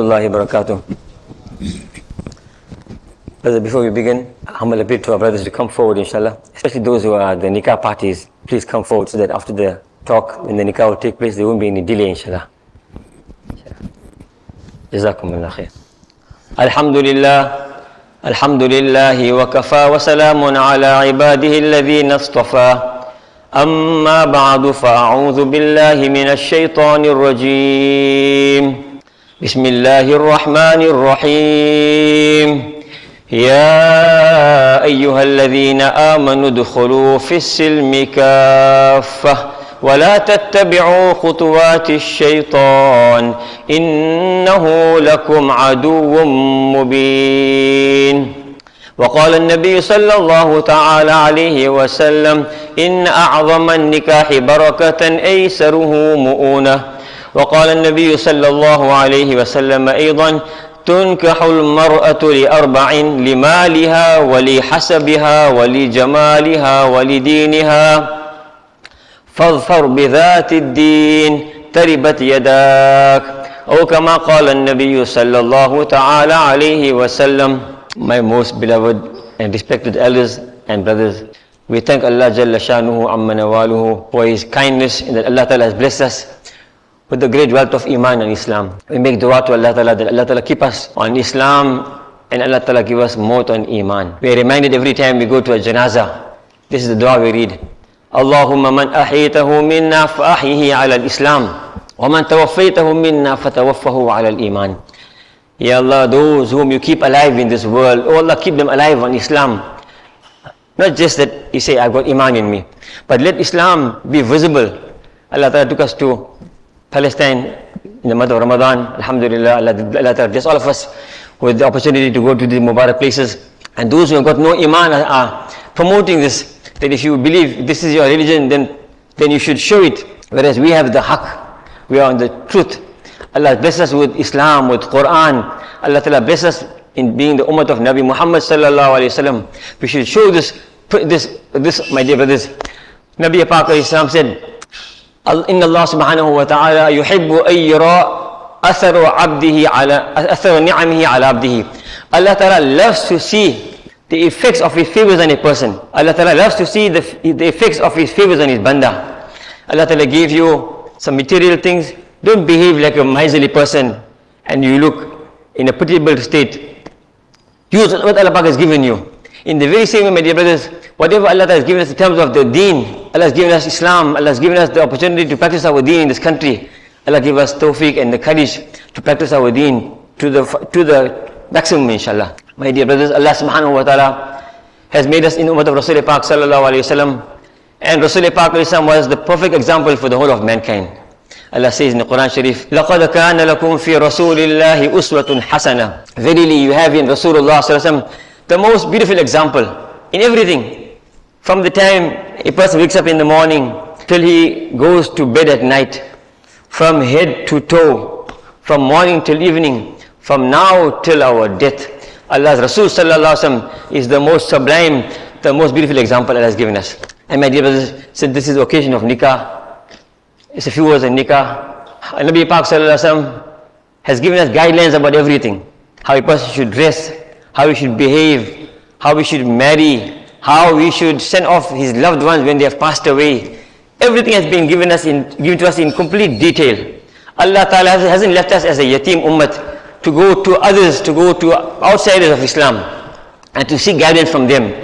rahmatullahi barakatuh. Brother, before we begin, humble appeal to our brothers to come forward, inshallah. Especially those who are the nikah parties, please come forward so that after the talk, when the nikah will take place, there won't be any delay, inshallah. جزاكم الله خير. الحمد لله الحمد لله وكفى وسلام على عباده الذين اصطفى أما بعد فأعوذ بالله من الشيطان الرجيم بسم الله الرحمن الرحيم. يا أيها الذين آمنوا ادخلوا في السلم كافة ولا تتبعوا خطوات الشيطان إنه لكم عدو مبين. وقال النبي صلى الله تعالى عليه وسلم إن أعظم النكاح بركة أيسره مؤونة. وقال النبي صلى الله عليه وسلم أيضا تنكح المرأة لأربع لمالها ولحسبها ولجمالها ولدينها فاظفر بذات الدين تربت يداك. أو كما قال النبي صلى الله تعالى عليه وسلم My most beloved and respected elders and brothers We thank Allah Jalla Shanuhu Amma Nawaluhu for His kindness and that Allah Ta'ala has blessed us with the great wealth of Iman and Islam. We make dua to Allah Ta'ala that Allah Ta'ala keep us on Islam and Allah Ta'ala give us more on Iman. We are reminded every time we go to a janazah. This is the dua we read. اللهم من أحيته منا فأحيه على الإسلام ومن توفيته منا فتوفه على الإيمان Ya Allah, those whom you keep alive in this world, oh Allah, keep them alive on Islam. Not just that you say, I've got Iman in me, but let Islam be visible. Allah Ta'ala took us to Palestine in the month of Ramadan. Alhamdulillah, Allah, bless all of us with the opportunity to go to the Mubarak places. And those who have got no Iman are, promoting this, that if you believe this is your religion, then, then you should show it. Whereas we have the haqq, we are on the truth. Allah bless us with Islam, with Quran. Allah Ta'ala bless us in being the ummah of Nabi Muhammad sallallahu alayhi wasallam. We should show this, this, this, my dear brothers. Nabi Pak said, إن الله سبحانه وتعالى يحب أن يرى أثر عبده على أثر نعمه على عبده. Allah Ta'ala loves to see the effects of His favors on a person. Allah Ta'ala loves to see the, the effects of His favors on His banda. Allah Ta'ala gave you some material things, Don't behave like a miserly person and you look in a pitiable state. Use what Allah Pak has given you. In the very same way, my dear brothers, whatever Allah has given us in terms of the deen, Allah has given us Islam, Allah has given us the opportunity to practice our deen in this country. Allah give us tawfiq and the courage to practice our deen to the, to the maximum, inshallah. My dear brothers, Allah subhanahu wa ta'ala has made us in Ummah of Rasul Pak sallallahu alayhi wasallam. And Rasul Pak was the perfect example for the whole of mankind. Allah says in the Quran Sharif, لَقَدْ كَانَ لَكُمْ فِي رَسُولِ اللَّهِ أُسْوَةٌ حَسَنَةٌ Verily you have in Rasulullah sallallahu alaihi wasallam the most beautiful example in everything. From the time a person wakes up in the morning till he goes to bed at night, from head to toe, from morning till evening, from now till our death. Allah's Rasul is the most sublime, the most beautiful example Allah has given us. And my dear brothers, since this is the occasion of nikah, it's a few words on nikah. Nabi Pak has given us guidelines about everything. How a person should dress, how we should behave, how we should marry, how we should send off his loved ones when they have passed away. Everything has been given us in given to us in complete detail. Allah Ta'ala hasn't left us as a yatim ummah to go to others, to go to outsiders of Islam and to seek guidance from them.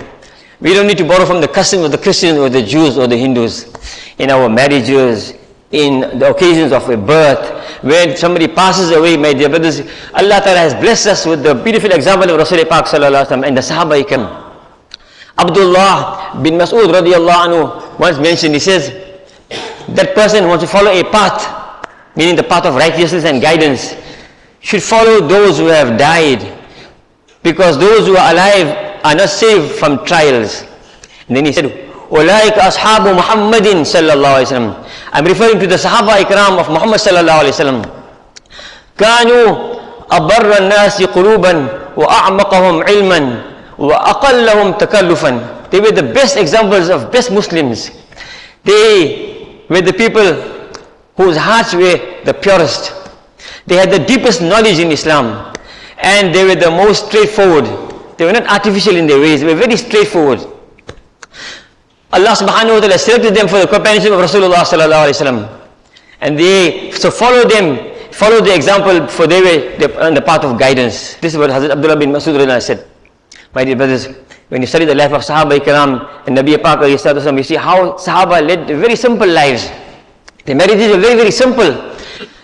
We don't need to borrow from the customs of the Christians or the Jews or the Hindus in our marriages, in the occasions of a birth, when somebody passes away, my dear brothers, Allah Ta'ala has blessed us with the beautiful example of Rasulullah Pak Sallallahu Alaihi Wasallam and the Sahaba. Abdullah bin Mas'ud radiallahu anhu once mentioned, he says, that person who wants to follow a path, meaning the path of righteousness and guidance, should follow those who have died, because those who are alive are not saved from trials. And then he said, أولئك أصحاب محمد صلى الله عليه وسلم I'm referring to the Sahaba Ikram of Muhammad صلى الله عليه وسلم كانوا أبر الناس قلوبا وأعمقهم علما وأقلهم تكلفا They were the best examples of best Muslims. They were the people whose hearts were the purest. They had the deepest knowledge in Islam. And they were the most straightforward. They were not artificial in their ways. They were very straightforward. Allah subhanahu wa ta'ala selected them for the companionship of Rasulullah sallallahu alayhi wa And they, so follow them, follow the example for they were on the path of guidance. This is what Hazrat Abdullah bin Masud said. My dear brothers, when you study the life of Sahaba Ikram and Nabi Pak you see how Sahaba led very simple lives. The marriages were very, very simple.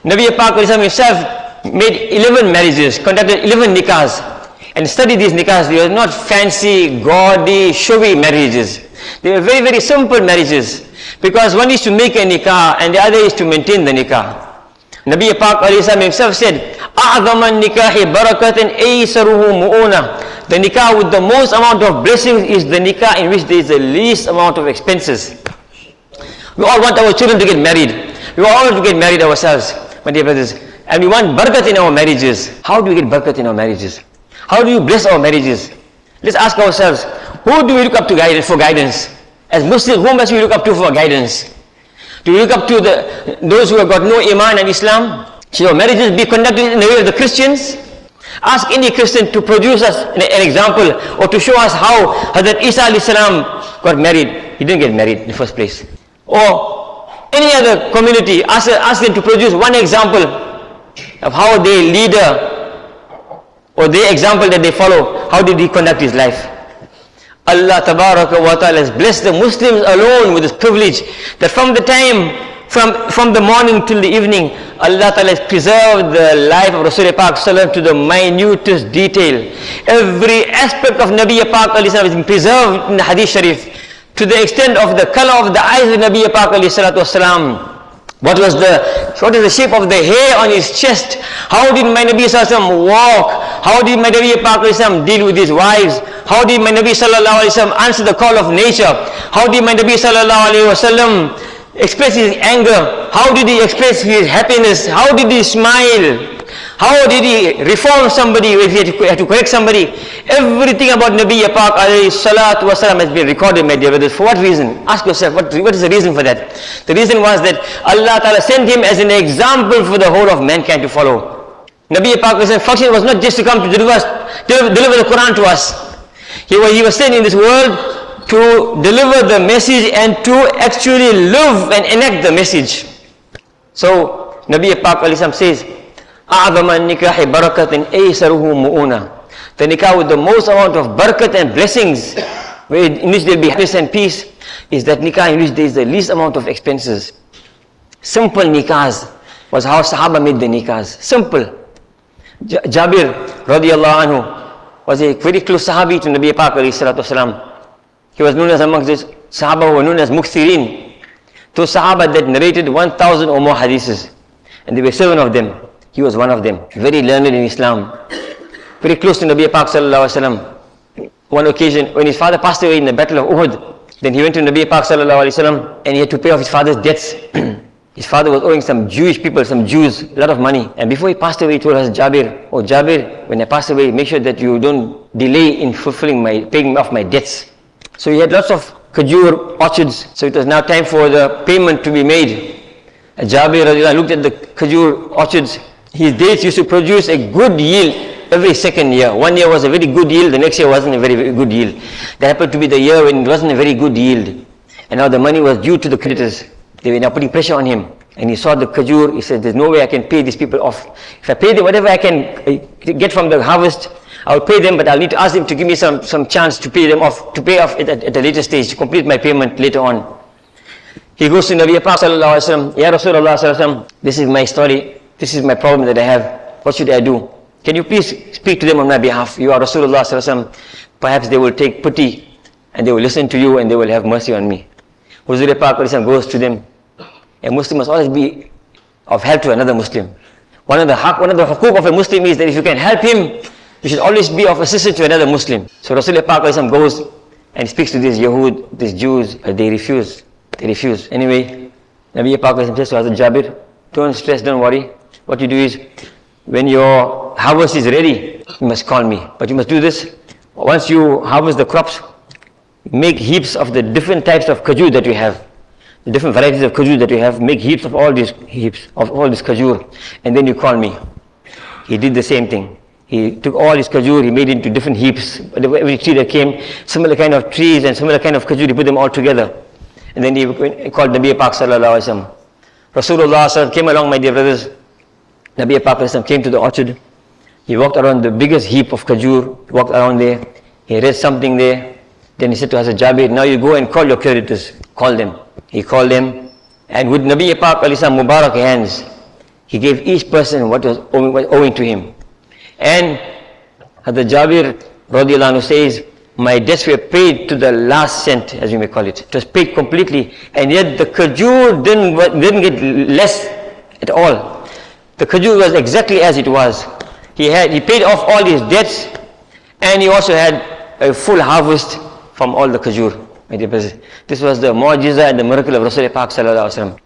Nabi Pak himself made 11 marriages, conducted 11 nikahs. And study these nikahs, they were not fancy, gaudy, showy marriages. They were very, very simple marriages. Because one is to make a nikah and the other is to maintain the nikah. Nabi Pak himself said, أعظم النكاح بركة أيسره مؤونة The nikah with the most amount of blessings is the nikah in which there is the least amount of expenses. We all want our children to get married. We all want to get married ourselves, my dear brothers. And we want barakat in our marriages. How do we get barakat in our marriages? How do you bless our marriages? Let's ask ourselves, who do we look up to guidance for guidance? As Muslims, who must we look up to for guidance? Do we look up to the, those who have got no iman and Islam? Should our marriages be conducted in the way of the Christians? Ask any Christian to produce us an, example or to show us how Hazrat Isa salam got married. He didn't get married in the first place. Or any other community, ask, ask them to produce one example of how their leader or their example that they follow, how did he conduct his life. Allah Ta'ala has blessed the Muslims alone with this privilege that from the time, from, from the morning till the evening, Allah Ta'ala has preserved the life of Rasulullah Pak to the minutest detail. Every aspect of Nabi Pak has been preserved in the Hadith Sharif to the extent of the color of the eyes of Nabi Pak what was the what is the shape of the hair on his chest? How did my Nabi Sallallahu walk? How did my Nabi Pak deal with his wives? How did my Nabi Sallallahu answer the call of nature? How did my Nabi Sallallahu express his anger? How did he express his happiness? How did he smile? How did he reform somebody if he had to, had to correct somebody? Everything about Nabi Pak alayhi salatu wasalam has been recorded, my dear brothers. For what reason? Ask yourself, what, what is the reason for that? The reason was that Allah Ta'ala sent him as an example for the whole of mankind to follow. Nabi Pak's function was not just to come to deliver, deliver, deliver the Quran to us. He was, he was sent in this world to deliver the message and to actually live and enact the message. So, Nabi Pak says, A'zaman nikahi barakatin aysaruhu mu'una. The nikah with the most amount of barakat and blessings, in which there will be happiness and peace, is that nikah in which there is the least amount of expenses. Simple nikahs was how Sahaba made the nikahs. Simple. J- Jabir radiallahu anhu was a very close Sahabi to Nabi Pak salam. He was known as amongst the Sahaba who were known as Muksirin. Two Sahaba that narrated 1,000 or more hadiths. And there were seven of them. He was one of them. Very learned in Islam. Very close to Nabi Pak sallallahu wasallam. One occasion, when his father passed away in the battle of Uhud, then he went to Nabi Pak sallallahu alaihi wasallam and he had to pay off his father's debts. his father was owing some Jewish people, some Jews, a lot of money. And before he passed away, he told us, Jabir, oh Jabir, when I pass away, make sure that you don't delay in fulfilling my, paying off my debts. So he had lots of khajur orchards. So it was now time for the payment to be made. And Jabir looked at the khajur orchards. His dates used to produce a good yield every second year. One year was a very good yield, the next year wasn't a very, very good yield. That happened to be the year when it wasn't a very good yield. And now the money was due to the creditors. They were now putting pressure on him. And he saw the khajur, he said, there's no way I can pay these people off. If I pay them whatever I can get from the harvest, I'll pay them, but I'll need to ask them to give me some, some chance to pay them off, to pay off at, at, at a later stage, to complete my payment later on. He goes to Nabi Pak Ya Rasulullah sallallahu this is my story, this is my problem that I have, what should I do? Can you please speak to them on my behalf? You are Rasulullah. Perhaps they will take pity and they will listen to you and they will have mercy on me. Huzur Pak goes to them. A Muslim must always be of help to another Muslim. One of the haq, one of the hukuk of a Muslim is that if you can help him, you should always be of assistance to another Muslim. So Rasulullah goes and speaks to these Yahud, these Jews, they refuse. They refuse. Anyway, Nabi Pak says to Hazrat Jabir, don't stress, don't worry. What you do is, when your harvest is ready, you must call me. But you must do this. Once you harvest the crops, make heaps of the different types of kajur that you have. The different varieties of kajur that you have, make heaps of all these heaps, of all this kajur. And then you call me. He did the same thing. He took all his kajur, he made it into different heaps. Every tree that came, similar kind of trees and similar kind of kajur, he put them all together. And then he called Nabi Pak sallallahu alaihi wasallam. Rasulullah came along, my dear brothers. Nabi Pak came to the orchard. He walked around the biggest heap of kajur, walked around there. He read something there. Then he said to Hazrat Jabir, now you go and call your creditors. Call them. He called them. And with Nabi Pak Mubarak hands, he gave each person what was owing, was owing to him. And Hazrat Jabir radiallahu says, my debts were paid to the last cent, as you may call it. It was paid completely, and yet the kajur didn't, didn't get less at all. The kajur was exactly as it was. He had he paid off all his debts, and he also had a full harvest from all the brothers, this was the mu'jiza and the miracle of Rasulullah Pak sallallahu.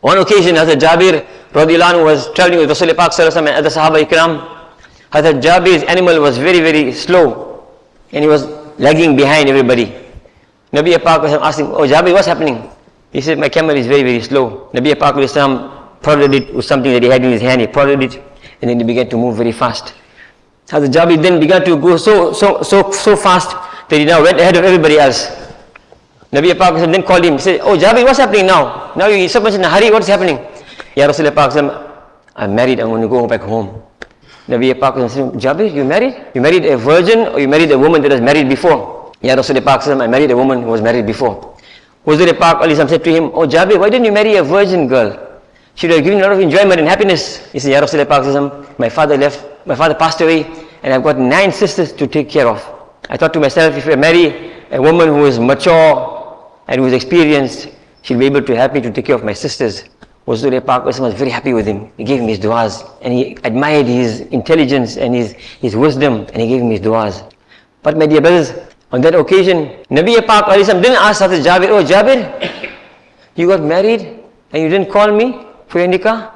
One occasion, Hazrat Jabir radiallahu anhu was traveling with Rasulullah Pak sallallahu and other Sahaba Ikram. Hazrat Jabir's animal was very very slow, and he was lagging behind everybody. Nabi Pak was asking, Oh Jabir, what's happening? He said, My camel is very, very slow. Nabi Pak prodded it with something that he had in his hand. He prodded it and then he began to move very fast. Hazrat Jabir then began to go so, so, so, so fast that he now went ahead of everybody else. Nabi Pak then called him. He said, Oh Jabir, what's happening now? Now you're so much in a hurry, what's happening? Ya Rasulullah Pak I'm married, I'm going to go back home. Nabi Pak said, Jabir, you married? You married a virgin or you married a woman that was married before? Ya Rasulullah Pak I married a woman who was married before. Huzur Pak said to him, Oh Jabir, why didn't you marry a virgin girl? She would have given a lot of enjoyment and happiness. He said, Ya Rasulullah my father left, my father passed away and I've got nine sisters to take care of. I thought to myself, if I marry a woman who is mature and who is experienced, she'll be able to help me to take care of my sisters. Huzur Pak was very happy with him. He gave him his du'as and he admired his intelligence and his, his wisdom and he gave him his du'as. But my dear brothers, on that occasion, Nabi Pak didn't ask Hazrat Jabir, Oh Jabir, you got married and you didn't call me nikah?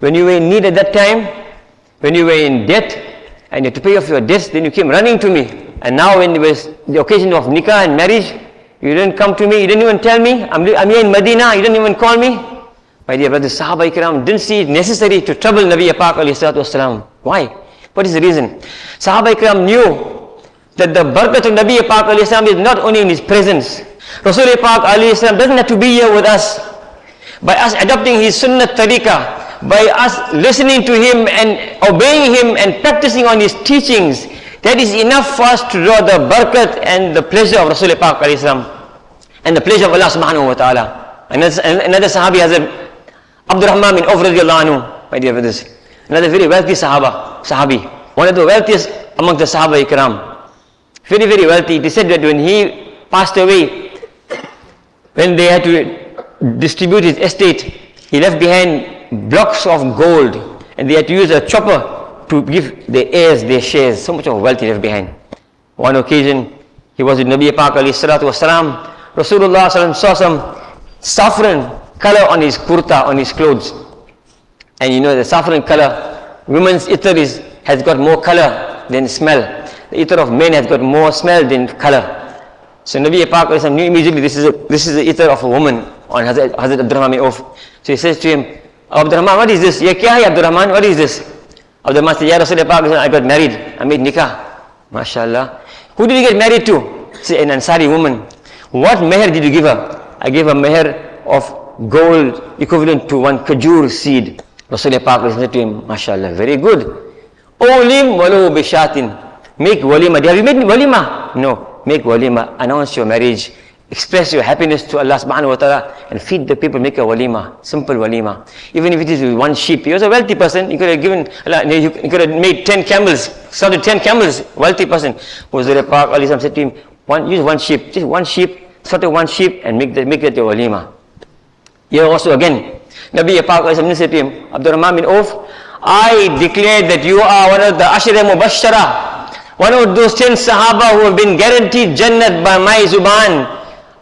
When you were in need at that time, when you were in debt and you had to pay off your debts, then you came running to me. And now when it was the occasion of nikah and marriage, you didn't come to me, you didn't even tell me, I'm, I'm here in Medina, you didn't even call me. My dear brothers, Sahaba Ikram didn't see it necessary to trouble Nabi Pak. Why? What is the reason? Sahaba Ikram knew that the barakat of Nabi Pak is not only in his presence. Rasulullah Pak doesn't have to be here with us. By us adopting his sunnah tariqah, by us listening to him and obeying him and practicing on his teachings, that is enough for us to draw the barakat and the pleasure of Rasulullah Pak and the pleasure of Allah subhanahu wa ta'ala. Another, Sahabi has a Abdurrahman bin Auf anhu, my dear brothers. Another very wealthy Sahaba, Sahabi. One of the wealthiest among the Sahaba Ikram. Very, very wealthy. Is said that when he passed away, when they had to distribute his estate, he left behind blocks of gold and they had to use a chopper to give the heirs their shares. So much of wealth he left behind. One occasion, he was with Nabi Pak alayhi salatu wasalam. Rasulullah saw some saffron color on his kurta, on his clothes. And you know the saffron color, women's itar is, has got more color than smell. The itar of men has got more smell than color. So Nabi Pak knew immediately this is a, this is the itar of a woman on Hazrat, Hazrat Abdurrahman bin Auf. So he says to him, Abdurrahman, what is this? Ye kya hai Abdurrahman? What is this? Abdurrahman said, Ya Rasulullah I got married. I made nikah. MashaAllah. Who did you get married to? Say, an Ansari woman. What meher did you give her? I gave her meher of gold equivalent to one kajur seed. Rasulullah Pak said to him, MashaAllah, very good. Olim walu bishatin. Make walima. Have you made walima? No. Make walima. Announce your marriage. Express your happiness to Allah subhanahu wa ta'ala and feed the people, make a walima, simple walima. Even if it is with one sheep. He was a wealthy person, he could have given, he could have made 10 camels, started 10 camels, wealthy person. Huzur Pak Ali said to him, one, use one sheep, just one sheep, started one sheep and make, that, make that your walima. Here also again, Nabi Pak Ali said to him, Abdurrahman bin Auf, I declare that you are one of the Ashra Mubashara, one of those 10 Sahaba who have been guaranteed Jannat by my Zuban.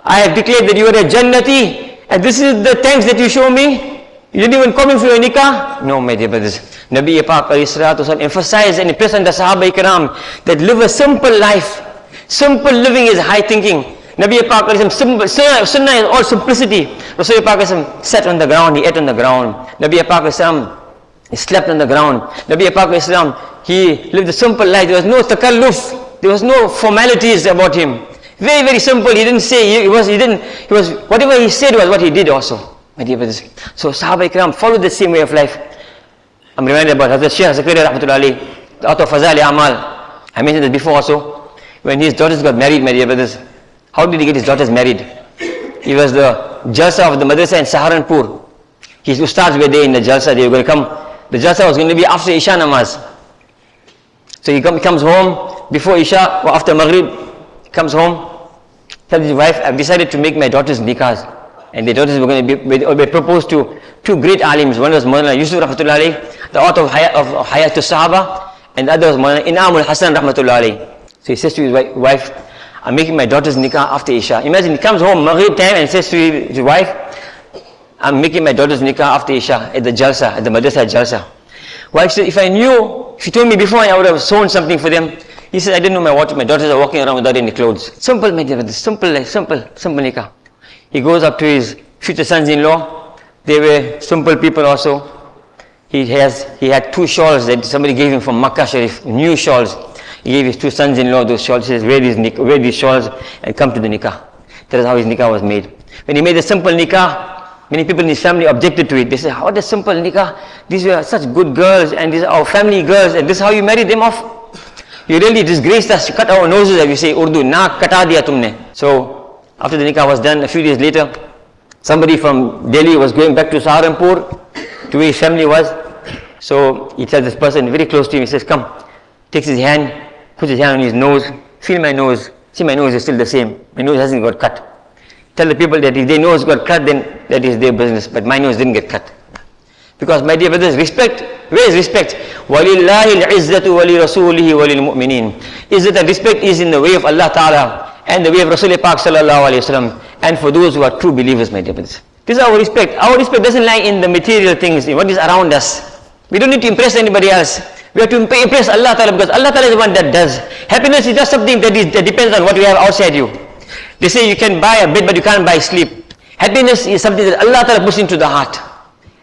I have declared that you are a Jannati and this is the thanks that you show me. You didn't even come in for your nikah? No, my dear brothers. Nabi Pak emphasized and impressed on the Sahaba Ikram that live a simple life. Simple living is high thinking. Nabi Pak simple, sunnah is all simplicity. Rasul Pak sat on the ground, he ate on the ground. Nabi Pak he slept on the ground. Nabi Pak he lived a simple life. There was no takalluf. There was no formalities about him. Very, very simple. He didn't say, he was, he didn't, he was, whatever he said was what he did also. My dear brothers. So Sahaba Ikram followed the same way of life. I'm reminded about Hazrat Shaykh Zakaria Rahmatullah the author of Fazali Amal. I mentioned this before also. When his daughters got married, my dear brothers, how did he get his daughters married? He was the Jalsa of the madrasa in Saharanpur. His ustads were there in the Jalsa, they were going to come. The Jalsa was going to be after Isha namaz. So he comes home before Isha or after Maghrib, comes home, tells his wife, I've decided to make my daughter's nikahs. And the daughters were going to be, be proposed to two great alims. One was Maulana Yusuf Rahmatullah the author of, Hayat, of Hayatul Sahaba, and the other was Maulana Inamul Hasan Rahmatullah So he says to his wife, I'm making my daughter's nikah after Isha. Imagine he comes home Maghrib time and says to his wife, I'm making my daughter's nikah after Isha at the Jalsa, at the Madrasa Jalsa. Wife said, if I knew, if you told me before, I would have sewn something for them. He said, I didn't know my watch. My daughters are walking around without any clothes. Simple, my dear, simple simple, simple nikah. He goes up to his future sons-in-law. They were simple people also. He has, he had two shawls that somebody gave him from Makkah Sharif, new shawls. He gave his two sons-in-law those shawls. He says, wear these, wear these shawls and come to the nikah. That is how his nikah was made. When he made a simple nikah, Many people in his family objected to it. They said, how the simple nikah? These were such good girls and these are our family girls and this is how you marry them off. You really disgraced us, you cut our noses, as we say Urdu, naak kata diya tumne. So, after the nikah was done, a few days later, somebody from Delhi was going back to Saharanpur, to where his family was. So, he tells this person very close to him, he says, come, takes his hand, puts his hand on his nose, feel my nose, see my nose is still the same, my nose hasn't got cut. Tell the people that if their nose got cut, then that is their business, but my nose didn't get cut. Because my dear brothers, respect, where is respect? وَلِلَّهِ الْعِزَّةُ وَلِرَسُولِهِ وَلِلْمُؤْمِنِينَ Izzat and respect is in the way of Allah Ta'ala and the way of Rasulullah Pak Sallallahu Alaihi Wasallam and for those who are true believers, my dear brothers. This is our respect. Our respect doesn't lie in the material things, in what is around us. We don't need to impress anybody else. We have to impress Allah Ta'ala because Allah Ta'ala is the one that does. Happiness is just something that, is, that depends on what you have outside you. They say you can buy a bed but you can't buy sleep. Happiness is something that Allah Ta'ala puts into the heart.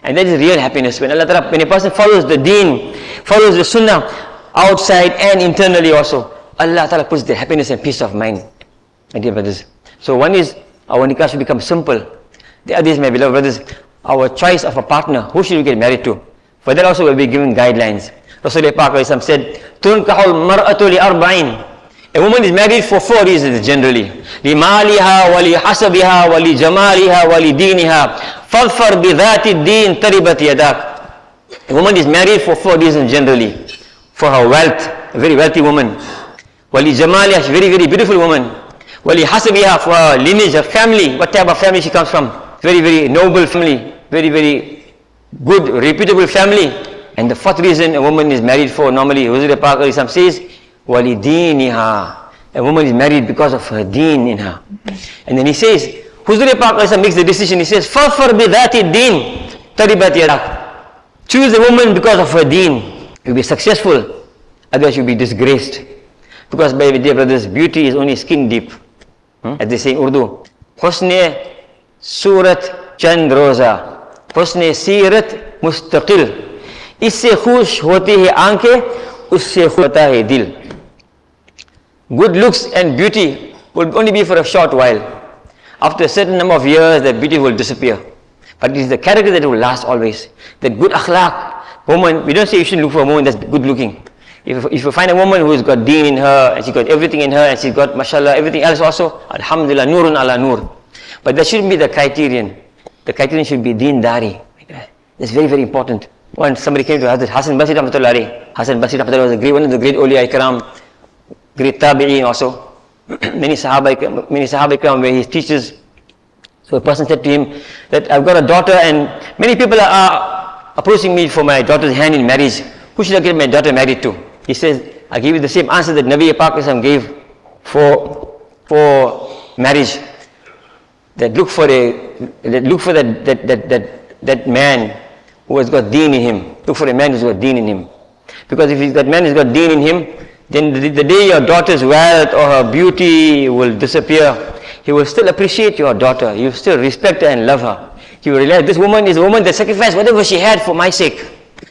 And that is real happiness. When Allah Ta'ala, when a person follows the deen, follows the sunnah outside and internally also, Allah Ta'ala puts the happiness and peace of mind. My dear brothers. So one is our nikah should become simple. The other is, my beloved brothers, our choice of a partner, who should we get married to? For that also we'll be given guidelines. Rasulullah Pak ﷺ said, تُنْكَحُ الْمَرْأَةُ لِأَرْبَعِينَ A woman is married for four reasons generally. لِمَالِهَا وَلِحَسَبِهَا وَلِجَمَالِهَا وَلِدِينِهَا فَاظْفَرْ بِذَاتِ الدِّينِ تَرِبَتْ يَدَاكَ A woman is married for four reasons generally. For her wealth, a very wealthy woman. وَلِجَمَالِهَا, she's a very, very beautiful woman. وَلِحَسَبِهَا, for her lineage, her family, what type of family she comes from. Very, very noble family, very, very good, reputable family. And the fourth reason a woman is married for, normally, Huzur Pak Islam says, وَلِدِينِهَا A woman is married because of her deen in her. And then he says, Huzur Pak makes the decision. He says, Fafar bi din, deen, taribat yarak. Choose a woman because of her deen. You'll be successful, otherwise you'll be disgraced. Because, baby, dear brothers, beauty is only skin deep. Hmm? As they say in Urdu, Husne surat chand roza, Husne sirat mustaqil. Isse khush hoti hai anke, usse होता hai dil." Good looks and beauty will only be for a short while after a certain number of years that beauty will disappear. But it is the character that will last always. That good akhlaq woman we don't say you should look for a woman that's good looking. If, if you find a woman who has got deen in her and she's got everything in her and she's got mashallah everything else also alhamdulillah nurun ala nur. But that shouldn't be the criterion. The criterion should be deen dari. That's very very important. Once somebody came to Hazrat Hassan Basri Rahmatullah. Hassan Basri Rahmatullah was a great, one of the great awliya ikram, great tabi'een also. many sahaba, many sahaba ikram where he teaches. So a person said to him that I've got a daughter and many people are approaching me for my daughter's hand in marriage. Who should I get my daughter married to? He says, I give you the same answer that Nabi Pak Islam gave for, for marriage. That look for a, that look for that, that, that, that, that man who has got deen in him. Look for a man who's got deen in him. Because if that man who's got deen in him, then the, day your daughter's wealth or her beauty will disappear, he will still appreciate your daughter. You still respect her and love her. He will realize this woman is a woman that sacrificed whatever she had for my sake.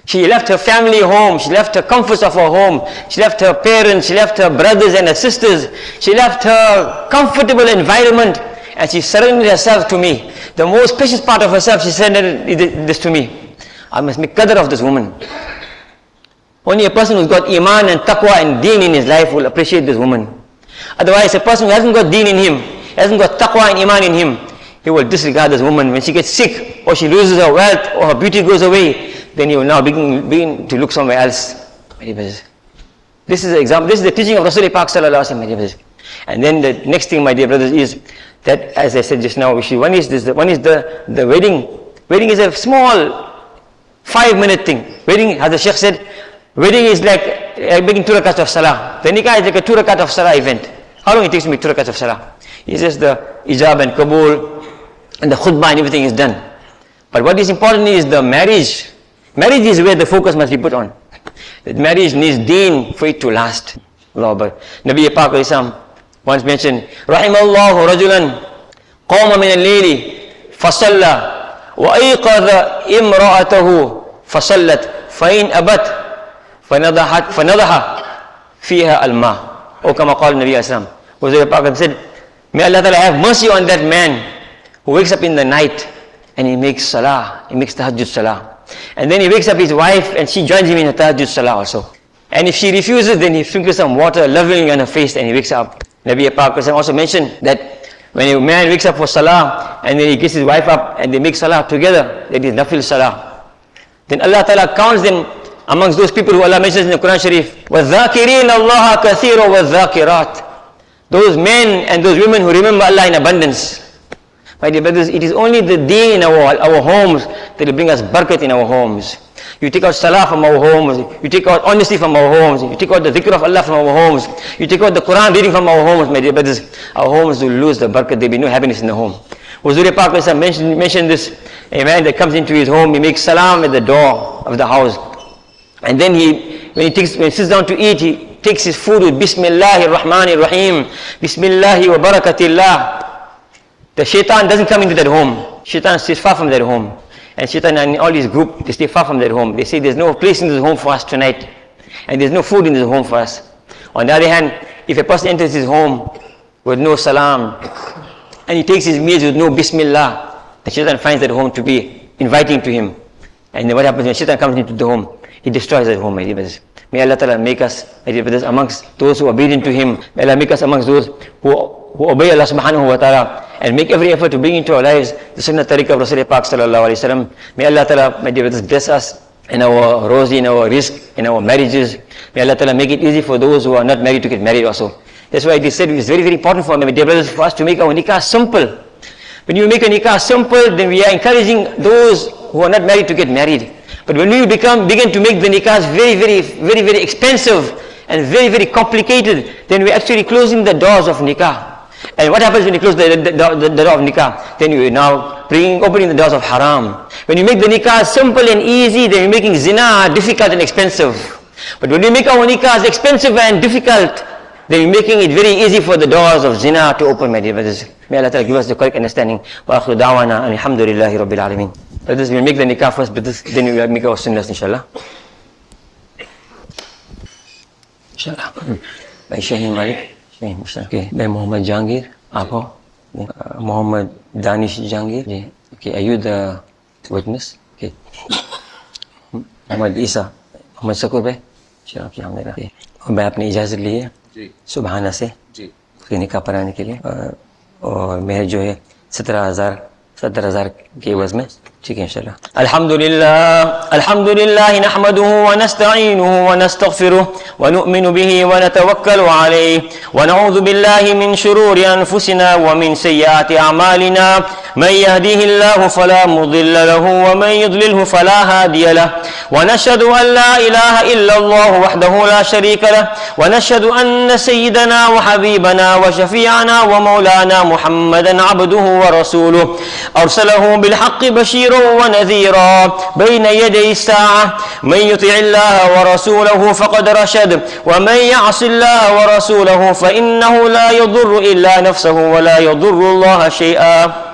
She left her family home, she left her comforts of her home, she left her parents, she left her brothers and her sisters, she left her comfortable environment and she surrendered herself to me. The most precious part of herself, she surrendered this to me. I must make qadr of this woman. Only a person who's got iman and taqwa and deen in his life will appreciate this woman. Otherwise, a person who hasn't got deen in him, hasn't got taqwa and iman in him, he will disregard this woman. When she gets sick, or she loses her wealth, or her beauty goes away, then he will now begin, begin to look somewhere else. This is the example, this is the teaching of Rasulullah Pak Sallallahu Alaihi. And then the next thing, my dear brothers, is that, as I said just now, one is this, one is the, the wedding. Wedding is a small, five minute thing. Wedding, as the Sheikh said, Wedding is like uh, making two rakats of salah. The nikah is like a two rakats of salah event. How long it takes to make two rakats of salah? It's just the ijab and kabul and the khutbah and everything is done. But what is important is the marriage. Marriage is where the focus must be put on. Marriage needs deen for it to last. Allah Akbar. Nabi Pak Islam once mentioned, Rahimallahu rajulan qawma min al-layli fasalla wa ayqadha imra'atahu fasallat fa'in abat فنضحت فنضح فيها الماء أو كما قال النبي عليه السلام Huzur Pak said May Allah Ta'ala have mercy on that man who wakes up in the night and he makes salah, he makes tahajjud salah. And then he wakes up his wife and she joins him in a tahajjud salah also. And if she refuses, then he sprinkles some water lovingly on her face and he wakes up. Nabi Pak also mentioned that when a man wakes up for salah and then he gets his wife up and they make salah together, that is nafil salah. Then Allah Ta'ala counts them amongst those people who Allah mentions in the Quran Sharif. وَالذَّاكِرِينَ اللَّهَ كَثِيرًا وَالذَّاكِرَاتِ Those men and those women who remember Allah in abundance. My dear brothers, it is only the deen in our, our homes that will bring us barakat in our homes. You take out salah from our homes. You take out honesty from our homes. You take out the dhikr of Allah from our homes. You take out the Quran reading from our homes, my dear brothers. Our homes will lose the barakat. There will be no happiness in the home. Huzur Pak mentioned, mentioned this. A man that comes into his home, he makes salam at the door of the house. And then he, when he, takes, when he sits down to eat, he takes his food with Bismillah ar-Rahman ar-Rahim. Bismillah wa barakatillah. The shaitan doesn't come into that home. Shaitan stays far from that home. And shaitan and all his group, they stay far from that home. They say there's no place in this home for us tonight. And there's no food in this home for us. On the other hand, if a person enters his home with no salam, and he takes his meals with no bismillah, the shaitan finds that home to be inviting to him. And then what happens when shaitan comes into the home? He destroys the home. May Allah Ta'ala make us, amongst those who are obedient to Him. May Allah make us amongst those who, who obey Allah Subhanahu wa Ta'ala and make every effort to bring into our lives the Sunnah Tariqah of Rasulullah Pak Sallallahu Alaihi Wasallam. May Allah Ta'ala, my dear brothers, bless us in our rosy, in our rizq, in our marriages. May Allah Ta'ala make it easy for those who are not married to get married also. That's why they said it's very, very important for my dear brothers, for us to make our nikah simple. When you make a nikah simple, then we are encouraging those who are not married to get married. But when we become begin to make the nikahs very, very, very, very expensive and very, very complicated, then we're actually closing the doors of nikah. And what happens when you close the, the, the, the door of nikah? Then you are now bringing, opening the doors of haram. When you make the nikah simple and easy, then you're making zina difficult and expensive. But when you make our nikahs expensive and difficult, then you're making it very easy for the doors of zina to open, my dear brothers. May Allah Ta'ala give us the correct understanding. Wa akhiru da'wana alhamdulillahi rabbil alamin. Let us make the nikah first, but this, then we will make our sunnahs inshallah. Inshallah. By Shaheen Malik. Shaheen, inshallah. Okay. By Muhammad Jangir. Apo. Uh, Muhammad Danish Jangir. Okay. Are you the witness? Okay. Muhammad محمد عیسیٰ محمد شکور بھائی Okay. آپ Okay. میرا میں آپ نے اجازت لی ہے صبحانہ سے نکاح پڑھانے کے لیے और, मेरे जो है सत्रह हज़ार सत्तर हज़ार के एवज में ঠিক ইনশাআল্লাহ আলহামদুলিল্লাহ আলহামদুলিল্লাহ নাহমাদুহু نحمده نستعينه ونستغفره ونؤمن به ونتوكل عليه ونعوذ بالله من شرور أنفسنا ومن سيئات أعمالنا من يهديه الله فلا مضل له ومن يضلله فلا هادي له ونشهد أن لا إله إلا الله وحده لا شريك له ونشهد أن سيدنا وحبيبنا وشفيعنا ومولانا محمدا عبده ورسوله أرسله بالحق بشيرا ونذيرا بين يدي الساعة. من يطع الله ورسوله فقد رشد ومن يعص الله ورسوله فإنه لا يضر إلا نفسه ولا يضر الله شيئا.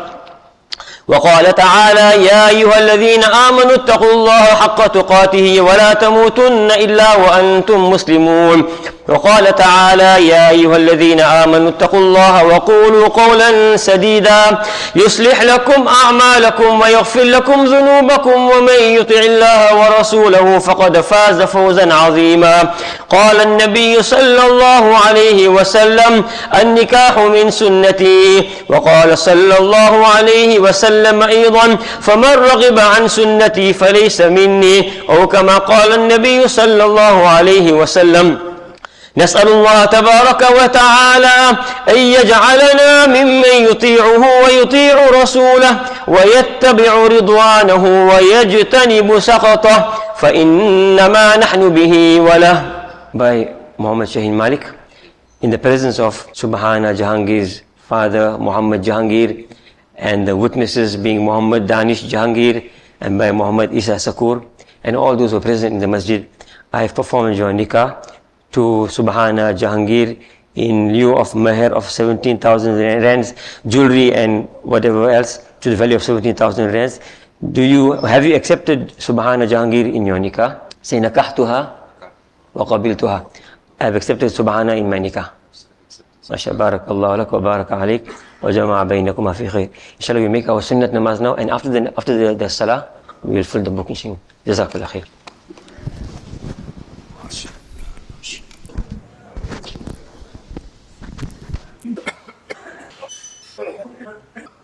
وقال تعالى يا أيها الذين آمنوا اتقوا الله حق تقاته ولا تموتن إلا وأنتم مسلمون. وقال تعالى يا أيها الذين آمنوا اتقوا الله وقولوا قولا سديدا يصلح لكم أعمالكم ويغفر لكم ذنوبكم ومن يطع الله ورسوله فقد فاز فوزا عظيما. قال النبي صلى الله عليه وسلم النكاح من سنتي. وقال صلى الله عليه وسلم أيضا فمن رغب عن سنتي فليس مني. أو كما قال النبي صلى الله عليه وسلم نسأل الله تبارك وتعالى أن يجعلنا ممن يطيعه ويطيع رسوله ويتبع رضوانه ويجتنب سخطه فإنما نحن به وله by Muhammad Shaheen Malik in the presence of Subhana Jahangir's father Muhammad Jahangir and the witnesses being Muhammad Danish Jahangir and by Muhammad Isa Sakur and all those who are present in the masjid I have performed your nikah to Subhana Jahangir in lieu of meher of 17,000 rands, jewelry and whatever else to the value of 17,000 rands. Do you, have you accepted Subhana Jahangir in your nikah? Say nakahtuha wa qabiltuha. I have accepted Subhana in my nikah. Masha barakallahu lak wa baraka alik wa jama'a bainakuma fi khair. Inshallah we make our sunnat namaz now and after the, after the, the salah we will fill the book inshallah. Jazakallah khair.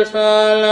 على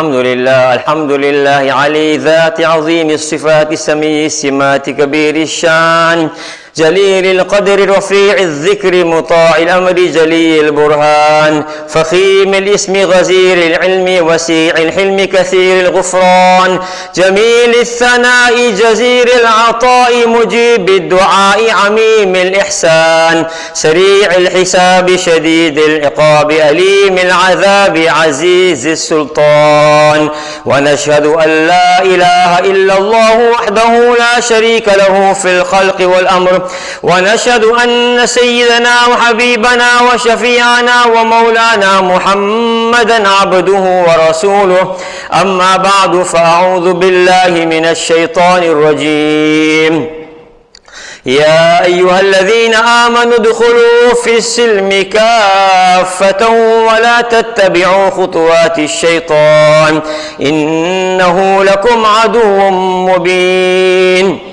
الحمد لله الحمد لله علي ذات عظيم الصفات سمي السمات كبير الشان. جليل القدر رفيع الذكر مطاع الأمر جلي البرهان. فخيم الاسم غزير العلم وسيع الحلم كثير الغفران. جميل الثناء جزير العطاء مجيب الدعاء عميم الإحسان. سريع الحساب شديد العقاب أليم العذاب عزيز السلطان. ونشهد أن لا إله إلا الله وحده لا شريك له في الخلق والأمر. ونشهد أن سيدنا وحبيبنا وشفيعنا ومولانا محمدا عبده ورسوله. أما بعد فأعوذ بالله من الشيطان الرجيم. يا أيها الذين آمنوا ادخلوا في السلم كافة ولا تتبعوا خطوات الشيطان إنه لكم عدو مبين.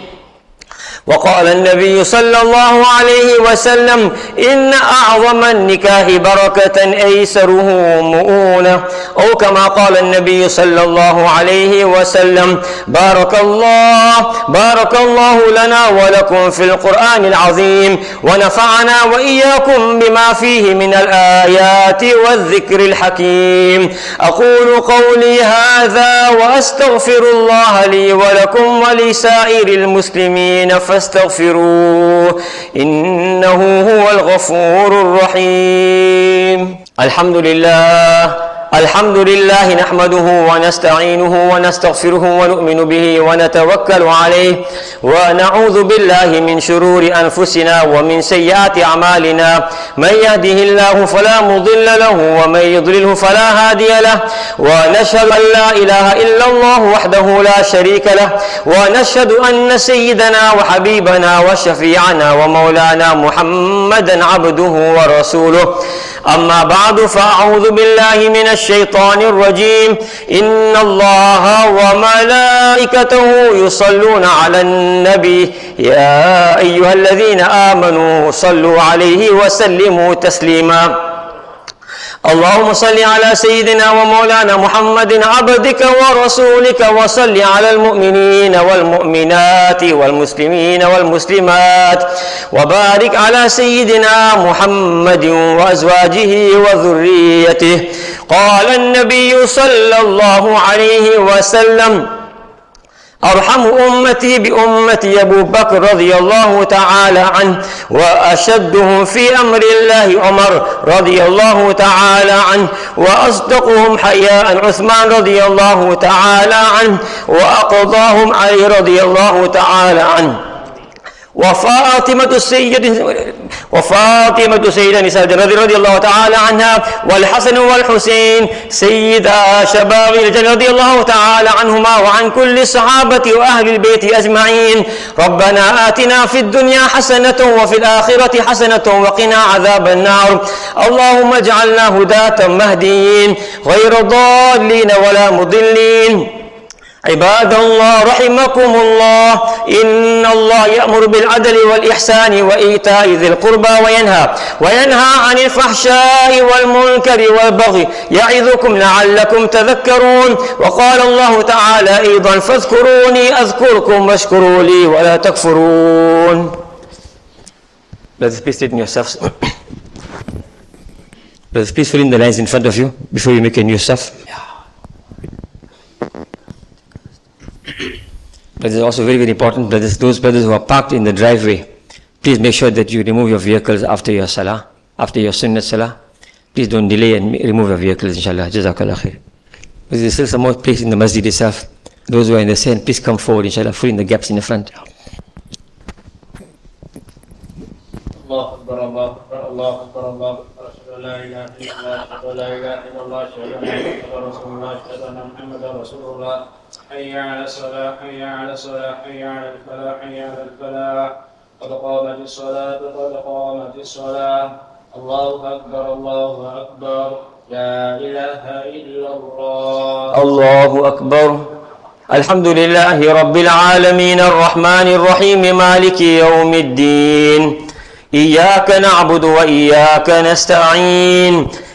وقال النبي صلى الله عليه وسلم إن أعظم النكاح بركة أيسره مؤونة. أو كما قال النبي صلى الله عليه وسلم بارك الله بارك الله لنا ولكم في القرآن العظيم ونفعنا وإياكم بما فيه من الآيات والذكر الحكيم. أقول قولي هذا وأستغفر الله لي ولكم ولسائر المسلمين. فاستغفروه. إنه هو الغفور الرحيم. الحمد لله الحمد لله نحمده ونستعينه ونستغفره ونؤمن به ونتوكل عليه ونعوذ بالله من شرور أنفسنا ومن سيئات أعمالنا. من يهده الله فلا مضل له ومن يضلله فلا هادي له. ونشهد أن لا إله إلا الله وحده لا شريك له. ونشهد أن سيدنا وحبيبنا وشفيعنا ومولانا محمدا عبده ورسوله. أما بعد فأعوذ بالله من الشيطان الرجيم. إن الله وملائكته يصلون على النبي. يا أيها الذين آمنوا صلوا عليه وسلموا تسليما. اللهم صل على سيدنا ومولانا محمد عبدك ورسولك وصل على المؤمنين والمؤمنات والمسلمين والمسلمات. وبارك على سيدنا محمد وأزواجه وذريته. قال النبي صلى الله عليه وسلم أرحم أمتي بأمتي أبو بكر رضي الله تعالى عنه وأشدهم في أمر الله عمر رضي الله تعالى عنه وأصدقهم حياء عثمان رضي الله تعالى عنه وأقضاهم علي رضي الله تعالى عنه. وفاطمة السيد وفاطمة سيدة نساء رضي رضي الله تعالى عنها والحسن والحسين سيدا شباب الجنة رضي الله تعالى عنهما وعن كل الصحابة وأهل البيت أجمعين. ربنا آتنا في الدنيا حسنة وفي الآخرة حسنة وقنا عذاب النار. اللهم اجعلنا هداة مهديين غير ضالين ولا مضلين. عباد الله رحمكم الله إن الله يأمر بالعدل والإحسان وإيتاء ذي القربى وينهى وينهى عن الفحشاء والمنكر والبغي يعظكم لعلكم تذكرون وقال الله تعالى أيضا فاذكروني أذكركم واشكروا لي ولا تكفرون Brothers, please in yourselves. Brothers, please fill in the lines in front of you before you make a new stuff. But it's also very, very important that those brothers who are parked in the driveway, please make sure that you remove your vehicles after your salah, after your sunnah salah. Please don't delay and remove your vehicles, inshallah. Jazakallah khair. But there's still some more place in the masjid itself. Those who are in the sand, please come forward, inshallah, fill in the gaps in the front. الله أكبر الله أكبر الله أكبر الله أكبر أشهد أن لا إله إلا الله أشهد أن لا إله إلا الله أشهد أن محمدا رسول الله أشهد أن محمدا رسول الله حي على الصلاة حي على الصلاة حي على الفلاح حي على الفلاح. قد قامت الصلاة قد قامت الصلاة. الله أكبر الله أكبر. لا إله إلا الله. الله أكبر. الحمد لله رب العالمين الرحمن الرحيم مالك يوم الدين. إياك نعبد وإياك نستعين.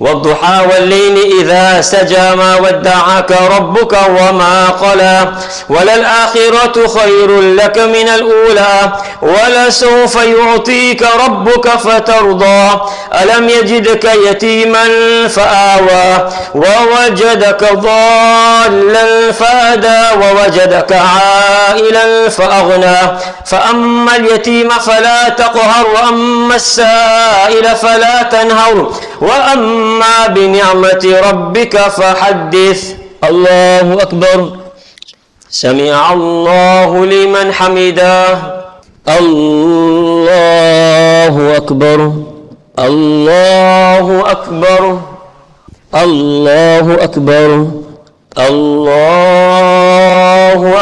والضحى والليل إذا سجى ما ودعك ربك وما قلى وللآخرة خير لك من الأولى ولسوف يعطيك ربك فترضى ألم يجدك يتيما فآوى ووجدك ضالا فهدى ووجدك عائلا فأغنى فأما اليتيم فلا تقهر وأما السائل فلا تنهر وأما بنعمة ربك فحدث. الله أكبر. سمع الله لمن حمده. الله أكبر. الله أكبر. الله أكبر. الله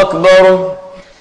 أكبر.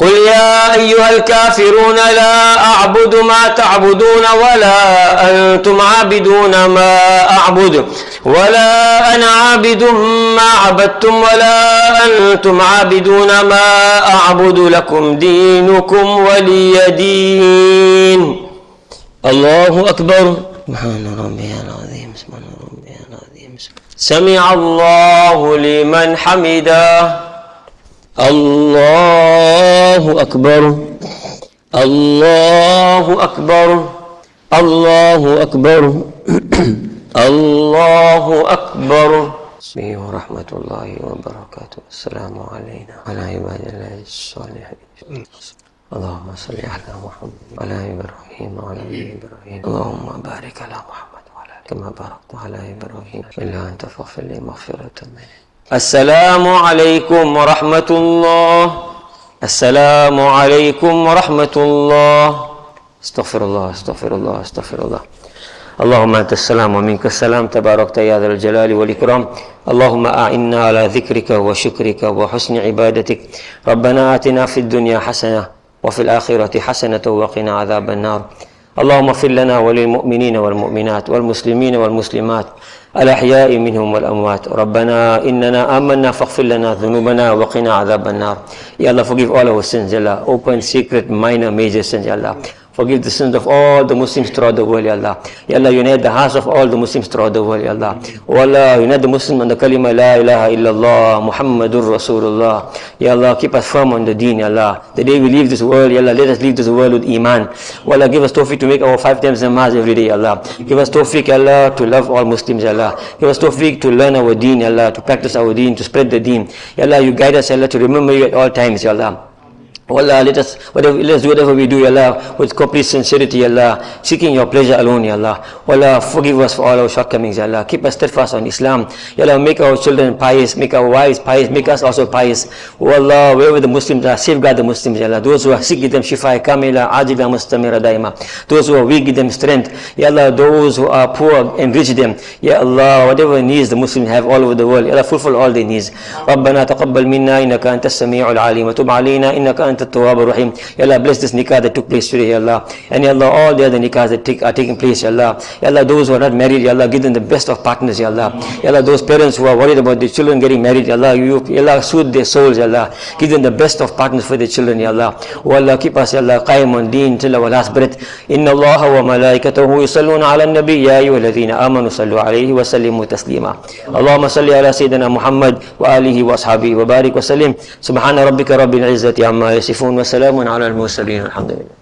قل يا أيها الكافرون لا أعبد ما تعبدون ولا أنتم عابدون ما أعبد ولا أنا عابد ما عبدتم ولا أنتم عابدون ما أعبد لكم دينكم ولي دين. الله أكبر. سبحان ربي العظيم سبحان ربي العظيم. سمع الله لمن حمده. الله أكبر. الله أكبر. الله أكبر. الله أكبر. بسم ورحمة الله وبركاته السلام علينا. وعلى عباد الله الصالحين. اللهم صل على محمد وعلى إبراهيم وعلى آل إبراهيم. اللهم بارك على محمد وعلى كما باركت على إبراهيم. إلا أنت فاغفر لي مغفرة منك السلام عليكم ورحمة الله. السلام عليكم ورحمة الله. استغفر الله استغفر الله استغفر الله. اللهم أنت السلام ومنك السلام. تباركت يا ذا الجلال والإكرام. اللهم أعنا على ذكرك وشكرك وحسن عبادتك. ربنا آتنا في الدنيا حسنة وفي الآخرة حسنة وقنا عذاب النار. اللهم اغفر لنا وللمؤمنين والمؤمنات والمسلمين والمسلمات الأحياء منهم والأموات. ربنا إننا آمنا فاغفر لنا ذنوبنا وقنا عذاب النار. Ya Allah forgive all our sins Ya Allah open secret minor major sins Ya Allah Forgive the sins of all the Muslims throughout the world, Ya Allah. Ya Allah, unite the hearts of all the Muslims throughout the world, Ya Allah. Oh Allah, unite the Muslims on the kalima La ilaha illallah, Muhammadur Rasulullah. Ya Allah, keep us firm on the deen, Ya Allah. The day we leave this world, Ya Allah, let us leave this world with iman. Oh Allah, give us tawfiq to make our five times namaz every day, Ya Allah. Give us tawfiq, Ya Allah, to love all Muslims, Ya Allah. Give us tawfiq to learn our deen, Ya Allah, to practice our deen, to spread the deen. Ya Allah, you guide us, Ya Allah, to remember you at all times, Ya Allah. Oh Allah, let us, whatever, let us do whatever we do, Ya Allah, with complete sincerity, Ya Allah, seeking your pleasure alone, Ya Allah. Oh Allah, forgive us for all our shortcomings, Ya Allah. Keep us steadfast on Islam. Ya Allah, make our children pious, make our wives pious, make us also pious. Oh Allah, wherever the Muslims are, safeguard the Muslims, Ya Allah. Those who are sick, give them shifa, kamila, ajila, mustamira, daima. Those who are weak, give them strength. Ya Allah, those who are poor, enrich them. Ya Allah, whatever needs the Muslims have all over the world, Ya Allah, fulfill all their needs. ربنا تقبل منا إنك أنت السميع العليم وتب علينا إنك أنت التواب الرحيم Ya Allah bless this nikah that took place today Ya Allah and Ya Allah all the other nikahs that take, are taking place Ya Allah Ya Allah those who are not married Ya Allah give them the best of partners Ya Allah Ya Allah those parents who are worried about their children getting married Ya Allah you Ya Allah soothe their souls Ya Allah give them the best of partners for their children Ya Allah Oh Allah keep us Ya Allah qaim on deen till our last breath Inna Allah wa malaikatahu yusalluna ala nabi Ya ayyuha alladhina amanu sallu alayhi wa sallimu taslima اللهم صل على سيدنا محمد وآله وأصحابه وبارك وسلم سبحان ربك رب العزة عما يصفون وسلام على المرسلين الحمد لله.